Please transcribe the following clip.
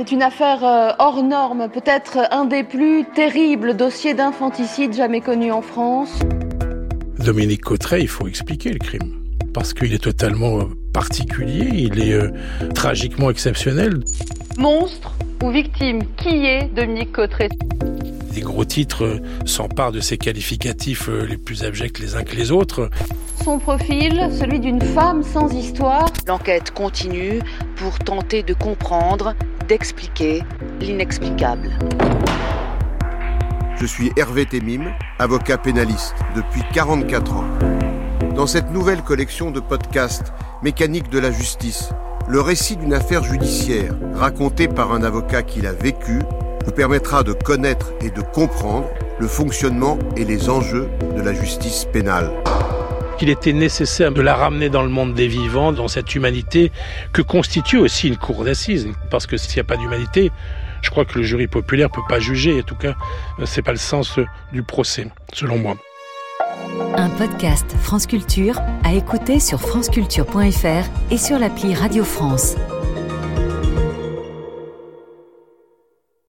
C'est une affaire euh, hors norme, peut-être un des plus terribles dossiers d'infanticide jamais connus en France. Dominique Cotteret, il faut expliquer le crime. Parce qu'il est totalement euh, particulier, il est euh, tragiquement exceptionnel. Monstre ou victime, qui est Dominique Cotteret? Les gros titres s'emparent de ces qualificatifs les plus abjects les uns que les autres. Son profil, celui d'une femme sans histoire. L'enquête continue pour tenter de comprendre, d'expliquer l'inexplicable. Je suis Hervé Temim, avocat pénaliste depuis 44 ans. Dans cette nouvelle collection de podcasts Mécanique de la justice, le récit d'une affaire judiciaire racontée par un avocat qui l'a vécu vous permettra de connaître et de comprendre le fonctionnement et les enjeux de la justice pénale qu'il était nécessaire de la ramener dans le monde des vivants, dans cette humanité que constitue aussi une cour d'assises. Parce que s'il n'y a pas d'humanité, je crois que le jury populaire peut pas juger. En tout cas, c'est pas le sens du procès, selon moi. Un podcast France Culture à écouter sur franceculture.fr et sur l'appli Radio France.